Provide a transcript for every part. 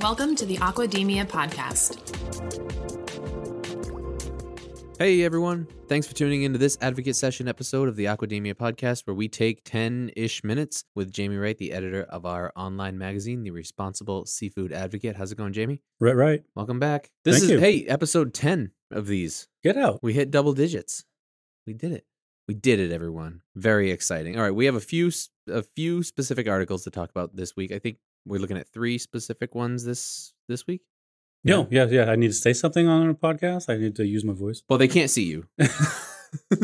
Welcome to the Aquademia podcast. Hey everyone, thanks for tuning into this advocate session episode of the Aquademia podcast, where we take 10 ish minutes with Jamie Wright, the editor of our online magazine, The Responsible Seafood Advocate. How's it going, Jamie? Right, right. Welcome back. This Thank is, you. hey, episode 10 of these. Get out. We hit double digits. We did it. We did it, everyone. Very exciting. All right, we have a few a few specific articles to talk about this week. I think we're looking at three specific ones this this week. No, yeah, yeah. I need to say something on a podcast. I need to use my voice. Well, they can't see you.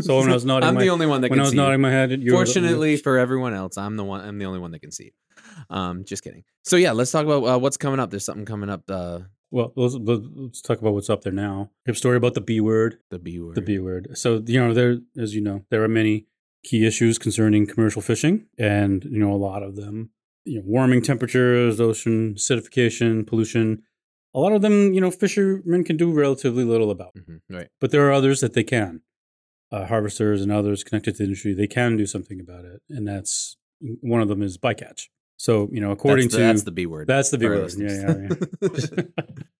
So when I was nodding I'm my- the only one that when can I was see you. my head, you were the- Fortunately for everyone else, I'm the one. I'm the only one that can see. you. Um, just kidding. So yeah, let's talk about uh, what's coming up. There's something coming up. Uh, well, let's, let's talk about what's up there now. Have a story about the B word. the B word. The B word. So you know, there, as you know, there are many key issues concerning commercial fishing, and you know, a lot of them, you know, warming temperatures, ocean acidification, pollution. A lot of them, you know, fishermen can do relatively little about. Mhm, Right. but there are others that they can. Uh, harvesters and others connected to the industry, they can do something about it, and that's one of them is bycatch. So you know, according that's the, to that's the B word. that's the B word. Yeah, yeah,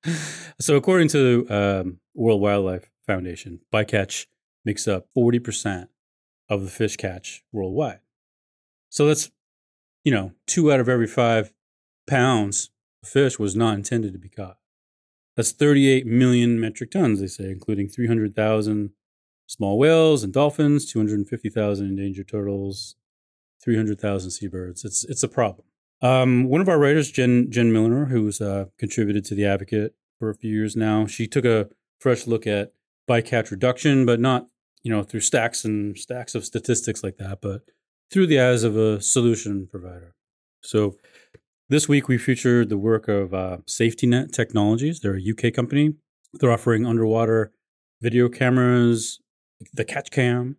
yeah. so according to um, World Wildlife Foundation, bycatch makes up forty percent of the fish catch worldwide. So that's you know two out of every five pounds of fish was not intended to be caught. That's 38 million metric tons, they say, including 300,000 small whales and dolphins, 250,000 endangered turtles, 300,000 seabirds. It's it's a problem. Um, one of our writers, Jen Jen Milner, who's uh, contributed to the Advocate for a few years now, she took a fresh look at bycatch reduction, but not you know through stacks and stacks of statistics like that, but through the eyes of a solution provider. So this week we featured the work of uh, Safety Net Technologies. They're a UK company. They're offering underwater video cameras, the Catch Cam,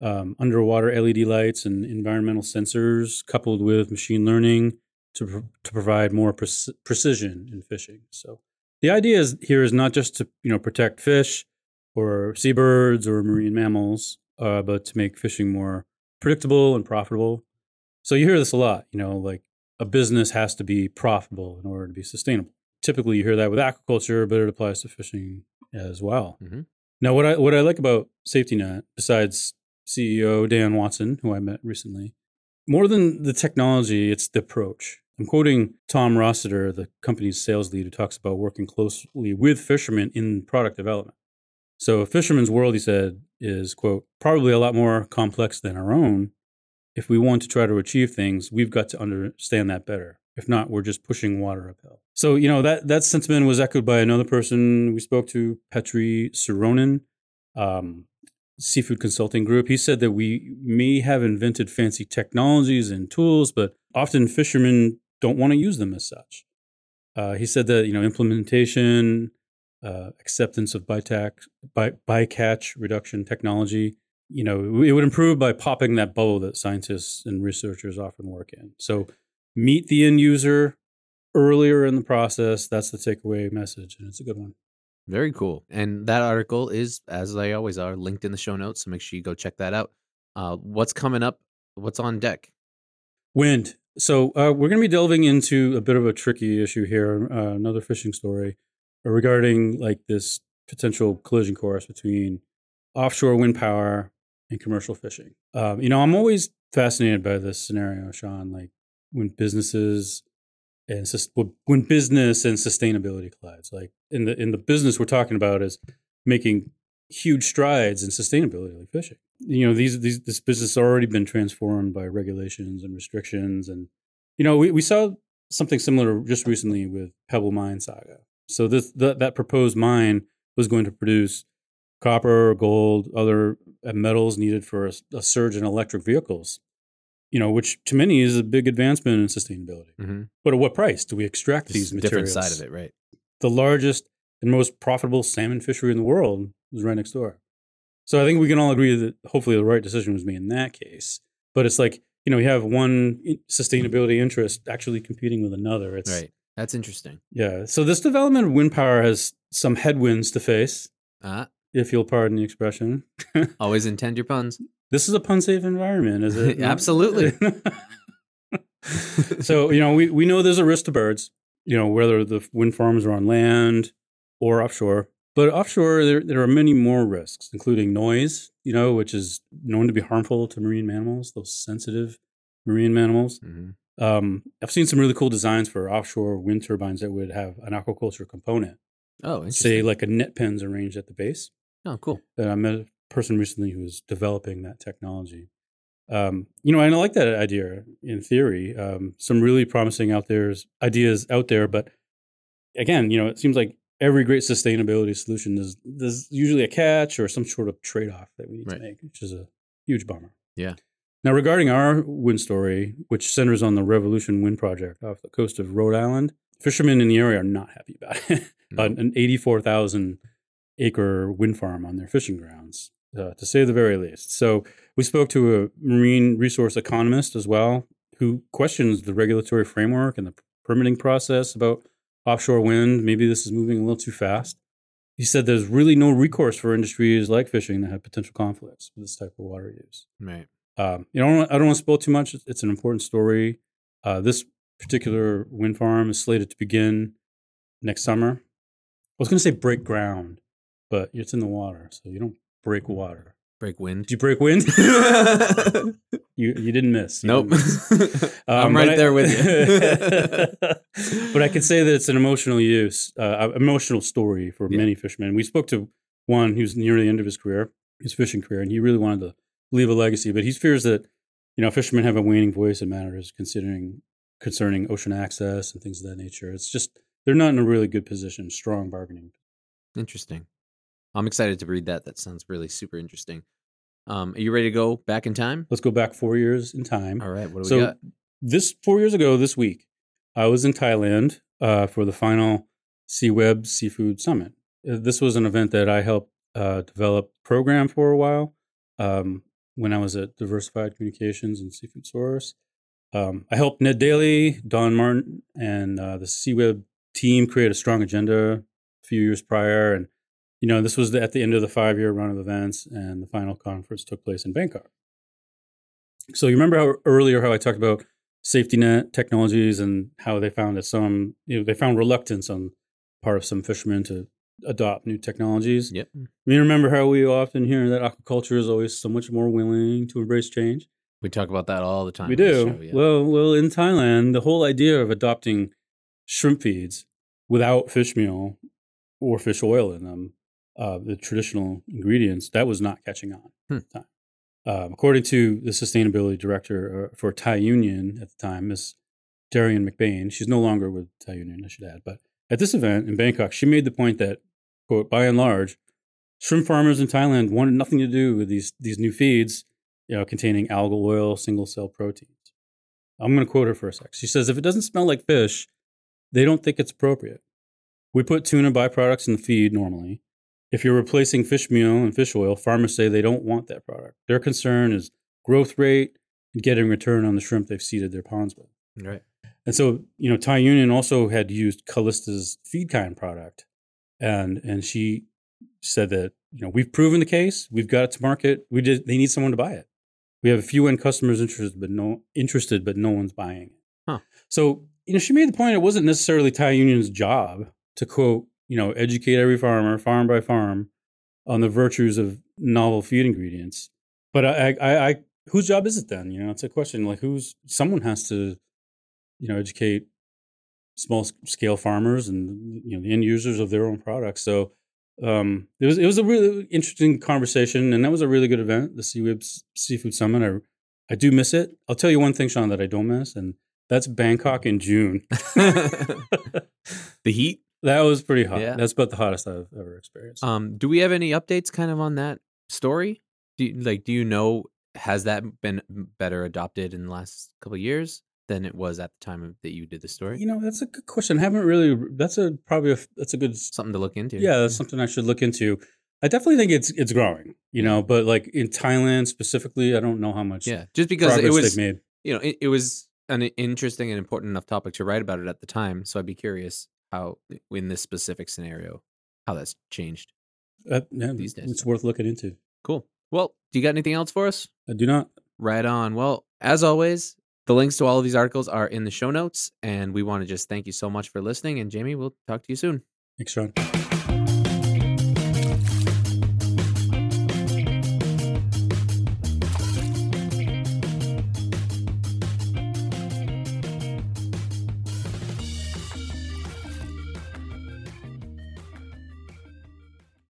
um, underwater LED lights, and environmental sensors, coupled with machine learning to pr- to provide more preci- precision in fishing. So the idea is here is not just to you know protect fish or seabirds or marine mammals, uh, but to make fishing more predictable and profitable. So you hear this a lot, you know, like a business has to be profitable in order to be sustainable. Typically, you hear that with aquaculture, but it applies to fishing as well. Mhm. Now, what I what I like about Safety Net, besides CEO Dan Watson, who I met recently, more than the technology, it's the approach. I'm quoting Tom Rossiter, the company's sales lead, who talks about working closely with fishermen in product development. So, a fisherman's world, he said, is quote probably a lot more complex than our own. If we want to try to achieve things, we've got to understand that better. If not, we're just pushing water uphill. So, you know, that, that sentiment was echoed by another person we spoke to, Petri Suuronen, um, Seafood Consulting Group. He said that we may have invented fancy technologies and tools, but often fishermen don't want to use them as such. Uh, he said that, you know, implementation, uh, acceptance of bytax, by, bycatch reduction technology, you know, it would improve by popping that bubble that scientists and researchers often work in. So meet the end user earlier in the process. That's the takeaway message, and it's a good one. Very cool. And that article is, as they always are, linked in the show notes. So make sure you go check that out. Uh, what's coming up? What's on deck? Wind. So uh, we're going to be delving into a bit of a tricky issue here. Uh, another fishing story regarding like this potential collision course between offshore wind power and commercial fishing. Um, you know, I'm always fascinated by this scenario, Sean. Like when businesses and when business and sustainability collides. Like in the in the business we're talking about is making huge strides in sustainability, like fishing. You know, these these this business has already been transformed by regulations and restrictions, and you know, we, we saw something similar just recently with Pebble Mine Saga. So this that that proposed mine was going to produce copper, gold, other metals needed for a, a surge in electric vehicles. You know, which to many is a big advancement in sustainability. Mm-hmm. But at what price do we extract these materials? different side of it, right? The largest and most profitable salmon fishery in the world was right next door. So I think we can all agree that hopefully the right decision was made in that case. But it's like you know you have one sustainability interest actually competing with another. It's Right. That's interesting. yeah. So this development of wind power has some headwinds to face, Ah, if you'll pardon the expression. always intend your puns. This is a pun safe environment, is it? Absolutely. so, you know, we, we know there's a risk to birds, you know, whether the wind farms are on land or offshore. But offshore, there, there are many more risks, including noise, you know, which is known to be harmful to marine mammals, those sensitive marine mammals. Mhm. Um, I've seen some really cool designs for offshore wind turbines that would have an aquaculture component, Oh, interesting. say like a net pens arranged at the base. oh, cool. Uh, I met a person recently who was developing that technology. Um, you know, and I like that idea in theory. Um, some really promising out there's ideas out there, but again, you know, it seems like every great sustainability solution is there's usually a catch or some sort of trade off that we need Right. to make, which is a huge bummer. Yeah. Now, regarding our wind story, which centers on the Revolution Wind Project off the coast of Rhode Island, fishermen in the area are not happy about it. No. About an 84,000 acre wind farm on their fishing grounds, uh, to say the very least. So, we spoke to a marine resource economist as well, who questions the regulatory framework and the permitting process about offshore wind. Maybe this is moving a little too fast. He said there's really no recourse for industries like fishing that have potential conflicts with this type of water use. Right. Um, you know, I don't, want to spoil too much. It's- an important story. Uh, this particular wind farm is slated to begin next summer. I was going to say break ground, but it's in the water, so you don't break water. Break wind. Did you break wind? you you didn't miss. You nope. didn't miss. I'm Um, right but I- there with you. but I can say that it's an emotional use, uh, emotional story for Yeah. many fishermen. We spoke to one who's near the end of his career, his fishing career, and he really wanted to leave a legacy. But he fears that you know fishermen have a waning voice in matters considering concerning ocean access and things of that nature. It's just they're not in a really good position, strong bargaining. Interesting. I'm excited to read that. That sounds really super interesting. Um, are you ready to go back in time? Let's go back four years in time. All right. What do so we got? this four years ago this week i was in thailand uh, for the final seaweb seafood summit Uh, this was an event that i helped uh, develop program for a while um, when i was at diversified communications and seafood source um, i helped ned daly don martin and uh, the seaweb team create a strong agenda a few years prior and you know this was the, at the end of the five year run of events and the final conference took place in bangkok so you remember how earlier how I talked about safety net technologies and how they found that some you know they found reluctance on part of some fishermen to adopt new technologies. Yep. Hmm. You remember how we often hear that aquaculture is always so much more willing to embrace change. We talk about that all the time. we do. show, yeah. Well, well, in Thailand, the whole idea of adopting shrimp feeds without fish meal or fish oil in them, uh, the traditional ingredients, that was not catching on Hmm. at the time. Um, according to the sustainability director uh, for Thai Union at the time, Miss Darian McBain, she's no longer with Thai Union, I should add, but at this event in Bangkok, she made the point that, quote, by and large, shrimp farmers in Thailand wanted nothing to do with these these new feeds, you know, containing algal oil, single cell proteins. I'm going to quote her for a sec. She says, if it doesn't smell like fish, they don't think it's appropriate. We put tuna byproducts in the feed normally. If you're replacing fish meal and fish oil, farmers say they don't want that product. Their concern is growth rate and getting return on the shrimp they've seeded their ponds with. right. And so, you know, Thai Union also had used Calysta's feed kind product. And and she said that, you know, we've proven the case, we've got it to market. We did they need someone to buy it. We have a few end customers interested, but no interested, but no one's buying it. Huh. So, you know, she made the point it wasn't necessarily Thai Union's job to quote, you know, educate every farmer, farm by farm, on the virtues of novel feed ingredients. But I, I, I, whose job is it then? You know, it's a question like who's someone has to, you know, educate small scale farmers and you know the end users of their own products. So um, it was it was a really interesting conversation, and that was a really good event, the Seaweb Seafood Summit. I I do miss it. I'll tell you one thing, Sean, that I don't miss, and that's Bangkok in June. the heat. That was pretty hot. Yeah. That's about the hottest I've ever experienced. Um, do we have any updates kind of on that story? Do you, like do you know has that been better adopted in the last couple of years than it was at the time of, that you did the story? you know, that's a good question. I haven't really. That's a probably a that's a good Something to look into. Yeah, that's something I should look into. I definitely think it's it's growing, you know, but like in Thailand specifically, I don't know how much Yeah, just because it was made. you know it, it was an interesting and important enough topic to write about it at the time. So I'd be curious how in this specific scenario how that's changed. Uh, yeah, these days, it's worth looking into. Cool. Well, Do you got anything else for us? I do not. Right on. Well, as always, the links to all of these articles are in the show notes, and we want to just thank you so much for listening. And Jamie, we'll talk to you soon. Thanks, Sean.